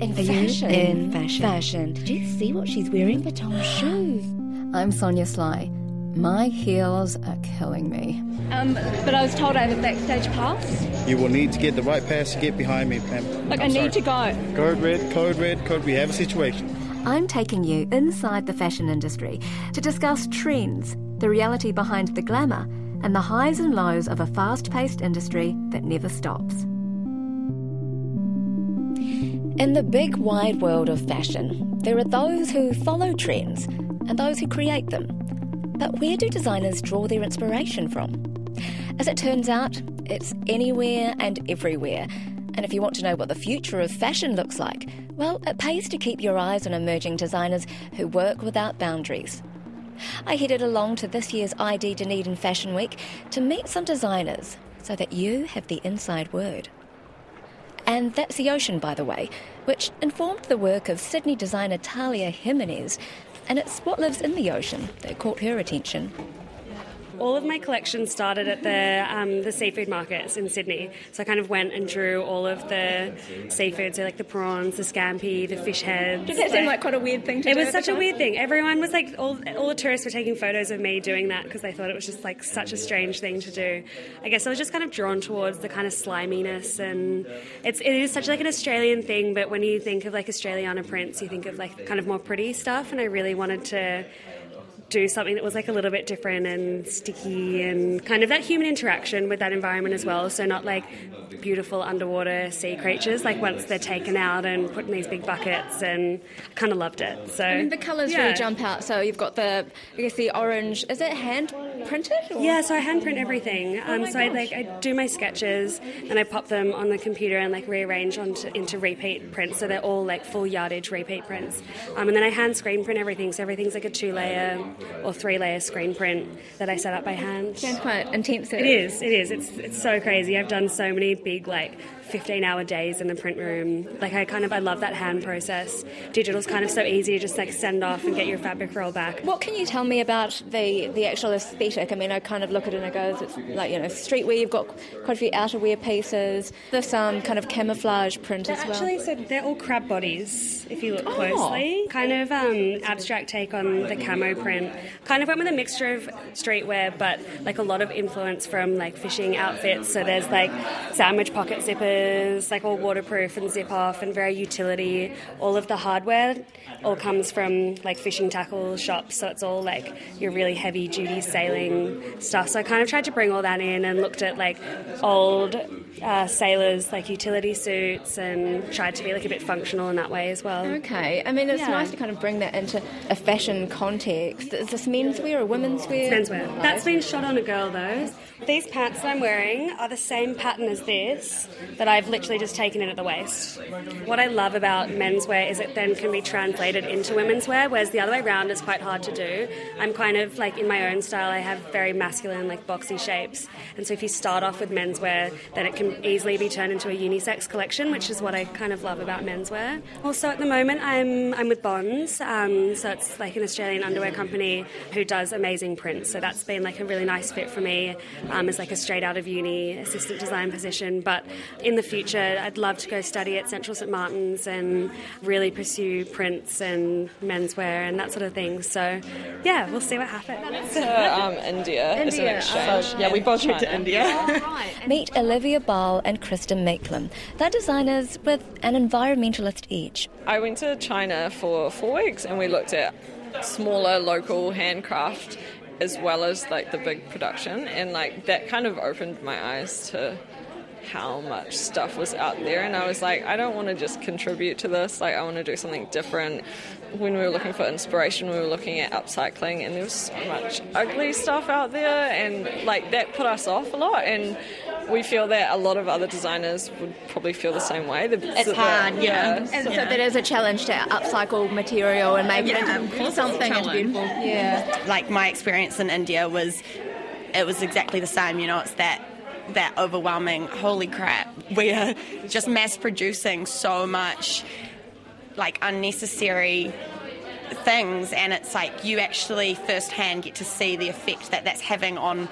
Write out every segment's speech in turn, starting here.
in Are you fashion? in fashion? Fashion. Did you see what she's wearing? Vuitton shoes. I'm Sonia Sly. My heels are killing me. Um, but I was told I have a backstage pass. You will need to get the right pass to get behind me, Pam. Like I'm I need to go. Code red, code red, code. We have a situation. I'm taking you inside the fashion industry to discuss trends, the reality behind the glamour, and the highs and lows of a fast paced industry that never stops. In the big wide world of fashion, there are those who follow trends and those who create them. But where do designers draw their inspiration from? As it turns out, it's anywhere and everywhere. And if you want to know what the future of fashion looks like, well, it pays to keep your eyes on emerging designers who work without boundaries. I headed along to this year's ID Dunedin Fashion Week to meet some designers so that you have the inside word. And that's the ocean, by the way, which informed the work of Sydney designer Talia Jimenez, and it's what lives in the ocean that caught her attention. All of my collection started at the um, the seafood markets in Sydney. So I kind of went and drew all of the seafood, so like the prawns, the scampi, the fish heads. Does that seem like quite a weird thing to It do? was such a weird thing. Everyone was like, all, all the tourists were taking photos of me doing that because they thought it was just like such a strange thing to do. I guess I was just kind of drawn towards the kind of sliminess, and it's it is such like an Australian thing. But when you think of like Australiana prints, you think of like kind of more pretty stuff, and I really wanted to do something that was like a little bit different and sticky and kind of that human interaction with that environment as well. So not like beautiful underwater sea creatures like once they're taken out and put in these big buckets and I kind of loved it. So I mean, the colours yeah. really jump out. So you've got the, I guess the orange. Is it hand printed? Or? Yeah, so I hand print everything. Um, my so I like I do my sketches and I pop them on the computer and like rearrange onto into repeat prints. So they're all like full yardage repeat prints. Um, and then I hand screen print everything. So everything's like a two layer or three layer screen print that I set up by hand. Sounds quite intensive. It is. It is. It's it's so crazy. I've done so many big like 15 hour days in the print room. Like I kind of I love that hand process. Digital's kind of so easy to just like send off and get your fabric roll back. What can you tell me about the, the actual aesthetic? I mean, I kind of look at it and it goes, it's like, you know, streetwear, you've got quite a few outerwear pieces, this um, kind of camouflage print as well. Actually, so they're all crab bodies. If you look closely, kind of um, abstract take on the camo print. Kind of went with a mixture of streetwear, but like a lot of influence from like fishing outfits. So there's like sandwich pocket zippers, like all waterproof and zip off, and very utility. All of the hardware all comes from like fishing tackle shops. So it's all like your really heavy duty sailing stuff. So I kind of tried to bring all that in and looked at like old uh, sailors like utility suits and tried to be like a bit functional in that way as well. Okay, I mean, it's Yeah. nice to kind of bring that into a fashion context. Is this menswear or women's wear? Menswear. That's been shot on a girl though. These pants that I'm wearing are the same pattern as this that I've literally just taken in at the waist. What I love about menswear is it then can be translated into women's wear, whereas the other way around is quite hard to do. I'm kind of like in my own style, I have very masculine, like boxy shapes. And so if you start off with menswear, then it can easily be turned into a unisex collection, which is what I kind of love about menswear. Also, at the moment, I'm, I'm with Bonds, um, so it's like an Australian underwear company who does amazing prints. So that's been like a really nice fit for me um, as like a straight out of uni assistant design position. But in in the future, I'd love to go study at Central St Martin's and really pursue prints and menswear and that sort of thing. So, yeah, we'll see what happens. To um, India, as an exchange. yeah, we both went to India. Meet Olivia Ball and Kristen Maitland. They're designers with an environmentalist edge. I went to China for four weeks and we looked at smaller local handcraft as well as like the big production. And like that kind of opened my eyes to how much stuff was out there. And I was like I don't want to just contribute to this. Like I want to do something different. When we were looking for inspiration we were looking at upcycling and there was so much ugly stuff out there and like that put us off a lot. And we feel that a lot of other designers would probably feel the same way. It's hard, yeah. And so that is a challenge to upcycle material and make Yeah, it into course it's something beautiful. Yeah. like my experience in India was it was exactly the same you know it's that that overwhelming holy crap we are just mass producing so much like unnecessary things and it's like you actually firsthand get to see the effect that that's having on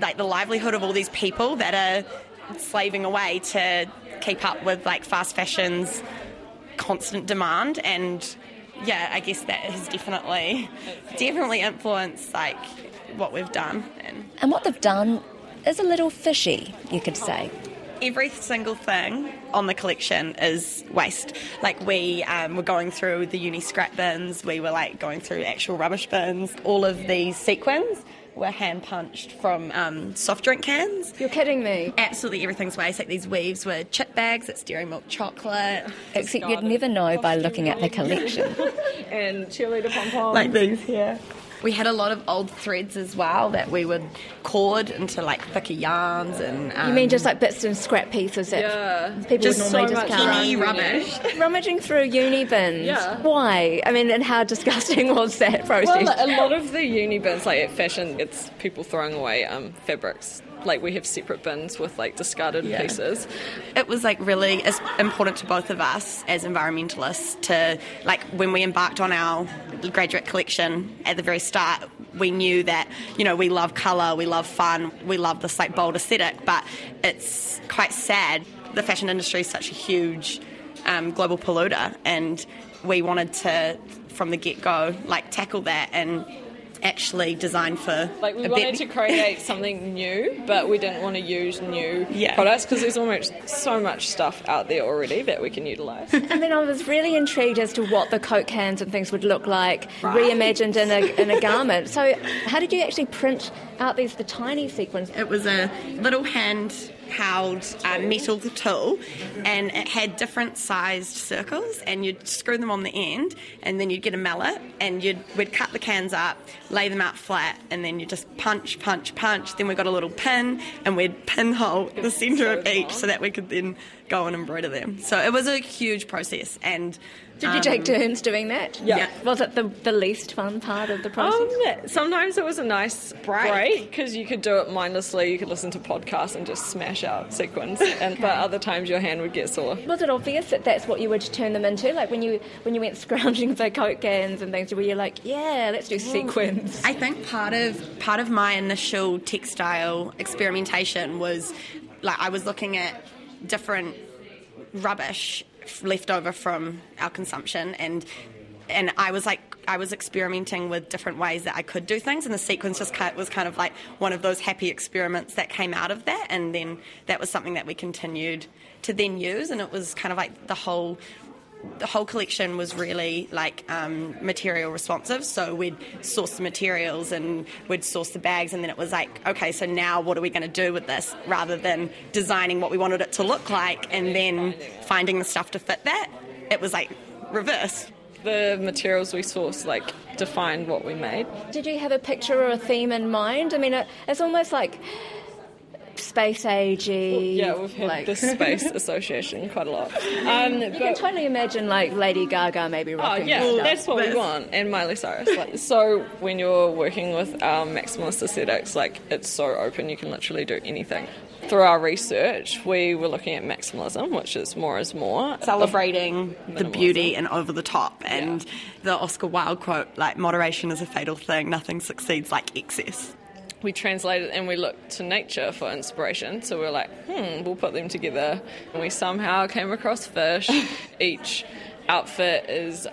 like the livelihood of all these people that are slaving away to keep up with like fast fashion's constant demand and yeah i guess that has definitely definitely influenced like what we've done and And what they've done is a little fishy, you could say. every single thing on the collection is waste. Like we um, were going through the uni scrap bins, we were like going through actual rubbish bins. All of these sequins were hand punched from um, soft drink cans. You're kidding me. Absolutely everything's waste. Like these weaves were chip bags, it's dairy milk chocolate. Except you'd never know by looking at the collection. and cheerleader pom pom. like these here. We had a lot of old threads as well that we would cord into like thicker yarns and. Um, You mean just like bits and scrap pieces that Yeah. people just would normally much discard? rubbish? Rummaging through uni bins. Yeah. Why? I mean, and how disgusting was that process? Well, a lot of the uni bins, like at fashion, it's people throwing away um, fabrics. Like we have separate bins with like discarded pieces. it was like really as important to both of us as environmentalists to like when we embarked on our graduate collection at the very start we knew that you know we love color we love fun we love this like bold aesthetic but it's quite sad the fashion industry is such a huge um, global polluter and we wanted to from the get-go like tackle that and actually designed for Like we a wanted bit- to create something new, but we didn't want to use new Yeah. products because there's almost so much stuff out there already that we can utilize. And then I was really intrigued as to what the Coke cans and things would look like reimagined in a, in a garment. So, how did you actually print out these the tiny sequins? It was a little hand held uh, metal tool and it had different sized circles and you'd screw them on the end and then you'd get a mallet and you'd we'd cut the cans up lay them out flat and then you just punch punch punch. Then we got a little pin and we'd pinhole the center of each so that we could then go and embroider them. So it was a huge process and Did you take turns doing that? Yeah. Was it the, the least fun part of the process? Um, sometimes it was a nice break because you could do it mindlessly. You could listen to podcasts and just smash out sequins, and but other times your hand would get sore. was it obvious that that's what you would turn them into? Like when you when you went scrounging for Coke cans and things, were you like, yeah, let's do sequins? I think part of part of my initial textile experimentation was like I was looking at different rubbish left over from our consumption. And and I was like I was experimenting with different ways that I could do things. And the sequins just was kind of like one of those happy experiments that came out of that. And then that was something that we continued to then use. And it was kind of like the whole the whole collection was really like um, material responsive. So we'd source the materials and we'd source the bags, and then it was like, okay, so now what are we going to do with this? Rather than designing what we wanted it to look like and then finding the stuff to fit that, it was like reverse. The materials we sourced like defined what we made. Did you have a picture or a theme in mind? I mean, it, it's almost like space agey. Yeah, we've had like, the Space Association quite a lot. Um, You can totally imagine like Lady Gaga maybe Oh rocking yeah, this stuff. that's what we want, and Miley Cyrus. Like, so when you're working with our maximalist aesthetics, like it's so open, you can literally do anything. Through our research, we were looking at maximalism, which is more is more. Celebrating the Minimalism. beauty and over the top, and the Oscar Wilde quote, like moderation is a fatal thing. Nothing succeeds like excess. We translated and we looked to nature for inspiration. So we are like, hmm, we'll put them together. And we somehow came across fish. Each outfit is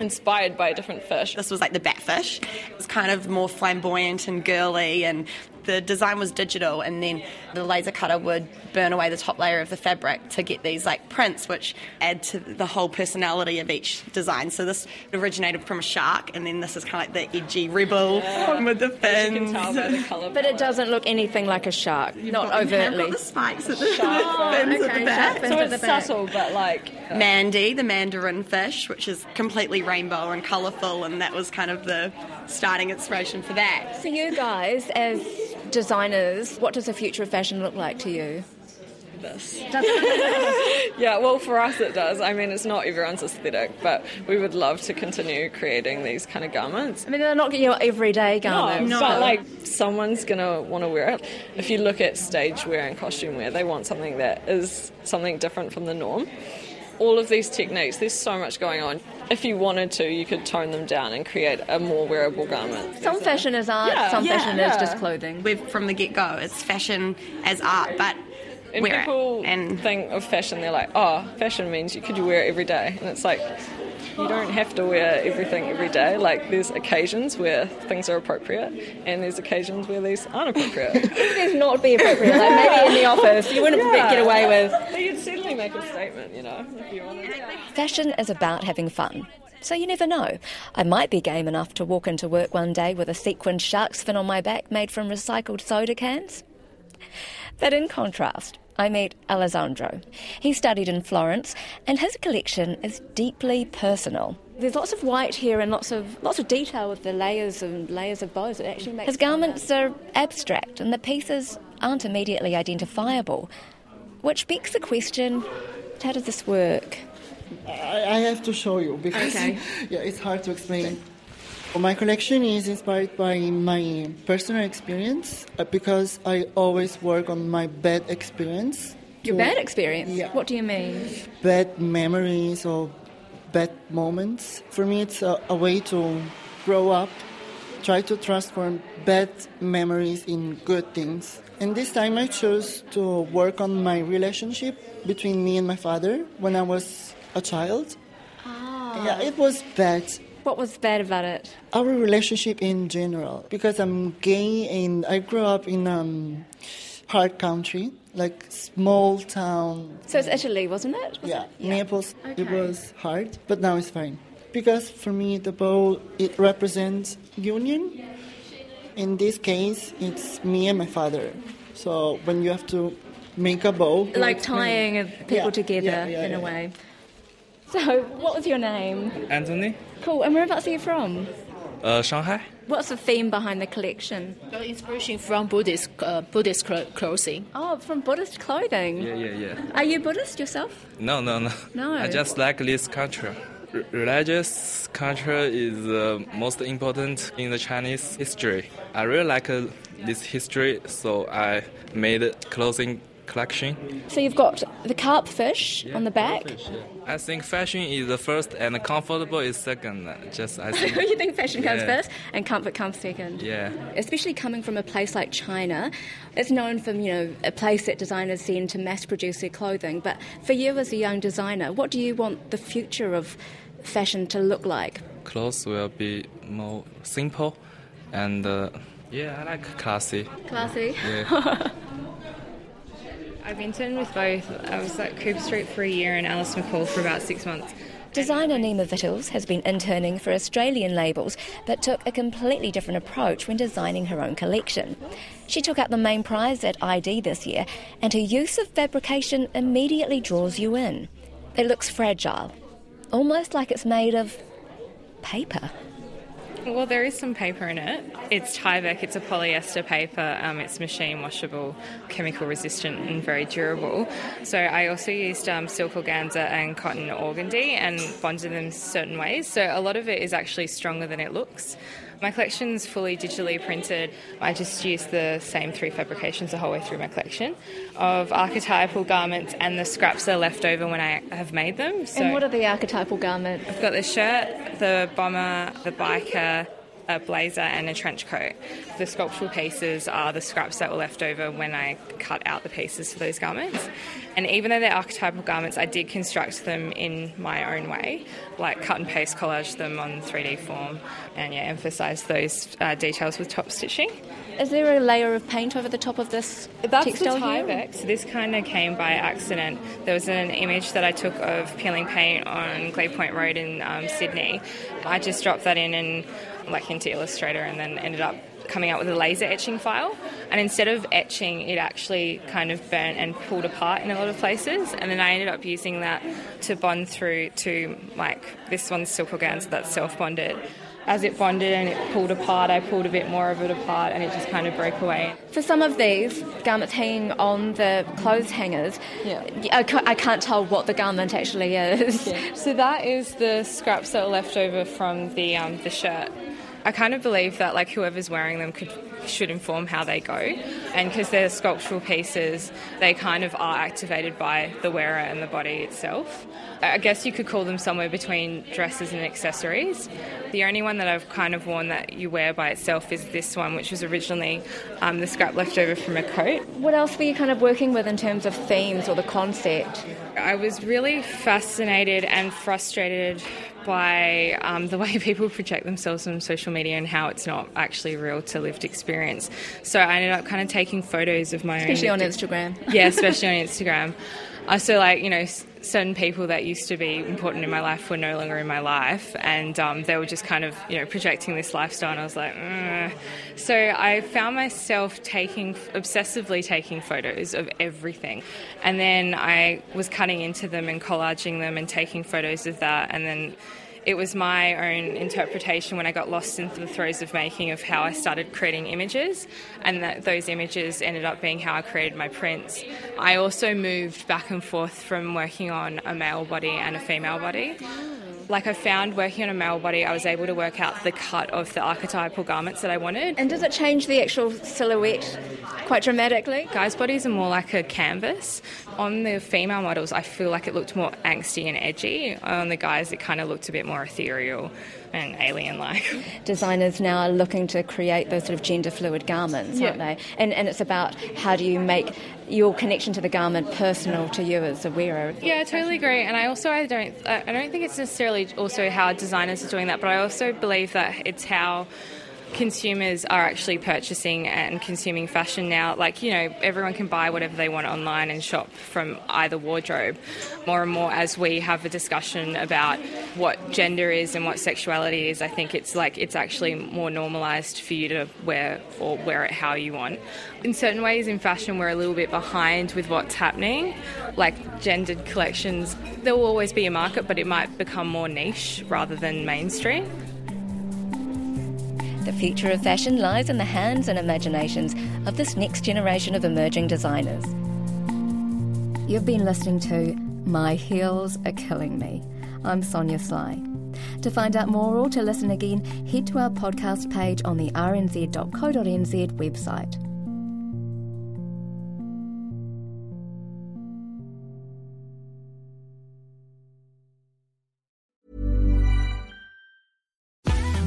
inspired by a different fish. This was like the batfish. It was kind of more flamboyant and girly, and the design was digital, and then the laser cutter would burn away the top layer of the fabric to get these like prints, which add to the whole personality of each design. So this originated from a shark, and then this is kind of like the edgy rebel yeah. with the fins. The but it doesn't look anything like a shark, You've not got, overtly. Got the spikes at the, the fins okay, at the back. So it's subtle, but like uh, Mandy, the mandarin fish, which is completely rainbow and colourful, and that was kind of the starting inspiration for that. So you guys, as designers, what does the future of fashion look like to you? This. yeah, well, for us it does. I mean, it's not everyone's aesthetic, but we would love to continue creating these kind of garments. I mean, they're not your everyday garments. No, no. but like someone's gonna want to wear it. If you look at stage wear and costume wear, they want something that is something different from the norm all of these techniques, there's so much going on. If you wanted to, you could tone them down and create a more wearable garment. Some fashion is art, yeah, some yeah, fashion yeah. is just clothing. We're from the get go, it's fashion as art, but and people and think of fashion, they're like, oh, fashion means you could you wear it every day, and it's like you don't have to wear everything every day. Like there's occasions where things are appropriate, and there's occasions where these aren't appropriate. these not be appropriate. Like maybe in the office, you wouldn't yeah. get away with. But you'd certainly make a statement, you know, if you wanted. Fashion is about having fun. So you never know. I might be game enough to walk into work one day with a sequined shark's fin on my back made from recycled soda cans. But in contrast, I meet Alessandro. He studied in Florence, and his collection is deeply personal. There's lots of white here and lots of lots of detail with the layers and layers of bows. It actually makes his garments are abstract, and the pieces aren't immediately identifiable, which begs the question: How does this work? I, have to show you because okay. yeah, it's hard to explain. My collection is inspired by my personal experience uh, because I always work on my bad experience. Your bad experience? Yeah. What do you mean? Bad memories or bad moments. For me, it's a, a way to grow up, try to transform bad memories in good things. And this time I chose to work on my relationship between me and my father when I was a child. Oh. Yeah, it was bad what was bad about it? Our relationship in general, because I'm gay and I grew up in um, hard country, like small town. So it's Italy, wasn't it? Was yeah, it? yeah, Naples. Okay. It was hard, but now it's fine. Because for me, the bow it represents union. In this case, it's me and my father. So when you have to make a bow, like tying people yeah, together yeah, yeah, in a way. So, what was your name? Anthony. Cool. And whereabouts are you from? Uh, Shanghai. What's the theme behind the collection? The inspiration from Buddhist uh, Buddhist clothing. Oh, from Buddhist clothing. Yeah, yeah, yeah. Are you Buddhist yourself? No, no, no. No. I just like this culture. Religious culture is uh, most important in the Chinese history. I really like uh, this history, so I made clothing collection. So you've got the carp fish yeah, on the back. Fish, yeah. I think fashion is the first and comfortable is second. Just I think. you think fashion comes yeah. first and comfort comes second? Yeah. Especially coming from a place like China, it's known for you know a place that designers send to mass produce their clothing. But for you as a young designer, what do you want the future of fashion to look like? Clothes will be more simple, and uh, yeah, I like classy. Classy. Yeah. I've been interned with both. I was at Cooper Street for a year and Alice McCall for about six months. Designer Nima Vittles has been interning for Australian labels but took a completely different approach when designing her own collection. She took out the main prize at ID this year, and her use of fabrication immediately draws you in. It looks fragile, almost like it's made of paper. Well, there is some paper in it. It's Tyvek, it's a polyester paper, um, it's machine washable, chemical resistant, and very durable. So I also used um, silk organza and cotton organdy and bonded them certain ways. So a lot of it is actually stronger than it looks. My collection is fully digitally printed. I just use the same three fabrications the whole way through my collection of archetypal garments and the scraps that are left over when I have made them. So and what are the archetypal garments? I've got the shirt, the bomber, the biker, a blazer and a trench coat. The sculptural pieces are the scraps that were left over when I cut out the pieces for those garments. And even though they're archetypal garments, I did construct them in my own way, like cut and paste collage them on 3D form and yeah, emphasize those uh, details with top stitching. Is there a layer of paint over the top of this That's textile the? Tyvek. This kind of came by accident. There was an image that I took of peeling paint on Glebe Point Road in um, Sydney. I just dropped that in and like into Illustrator, and then ended up coming out with a laser etching file. And instead of etching, it actually kind of burnt and pulled apart in a lot of places. And then I ended up using that to bond through to like this one's silk organza that's self bonded as it bonded and it pulled apart, I pulled a bit more of it apart and it just kind of broke away. For some of these garments hanging on the clothes hangers, yeah. I, I can't tell what the garment actually is. Yeah. So that is the scraps that are left over from the um, the shirt. I kind of believe that like whoever's wearing them could should inform how they go, and because they're sculptural pieces, they kind of are activated by the wearer and the body itself. I guess you could call them somewhere between dresses and accessories. The only one that I've kind of worn that you wear by itself is this one, which was originally um, the scrap left over from a coat. What else were you kind of working with in terms of themes or the concept? I was really fascinated and frustrated by um, the way people project themselves on social media and how it's not actually real to lived experience. So I ended up kind of taking photos of my especially own. Especially on Instagram. Yeah, especially on Instagram. I so like you know certain people that used to be important in my life were no longer in my life, and um, they were just kind of you know projecting this lifestyle, and I was like, mm. so I found myself taking obsessively taking photos of everything, and then I was cutting into them and collaging them and taking photos of that, and then it was my own interpretation when I got lost into the throes of making of how I started creating images, and that those images ended up being how I created my prints. I also moved back and forth from working on a male body and a female body. Like I found working on a male body, I was able to work out the cut of the archetypal garments that I wanted. And does it change the actual silhouette quite dramatically? Guys' bodies are more like a canvas. On the female models, I feel like it looked more angsty and edgy. On the guys, it kind of looked a bit more ethereal and alien like. Designers now are looking to create those sort of gender fluid garments, Yeah. aren't they? And, and it's about how do you make your connection to the garment personal to you as a wearer. Yeah, I totally agree. And I also I don't I I don't think it's necessarily also how designers are doing that, but I also believe that it's how consumers are actually purchasing and consuming fashion now. Like, you know, everyone can buy whatever they want online and shop from either wardrobe. More and more as we have a discussion about what gender is and what sexuality is, I think it's like it's actually more normalized for you to wear or wear it how you want. In certain ways in fashion we're a little bit behind with what's happening. Like gendered collections, there will always be a market, but it might become more niche rather than mainstream. The future of fashion lies in the hands and imaginations of this next generation of emerging designers. You've been listening to My Heels Are Killing Me. I'm Sonia Sly. To find out more or to listen again, head to our podcast page on the rnz.co.nz website.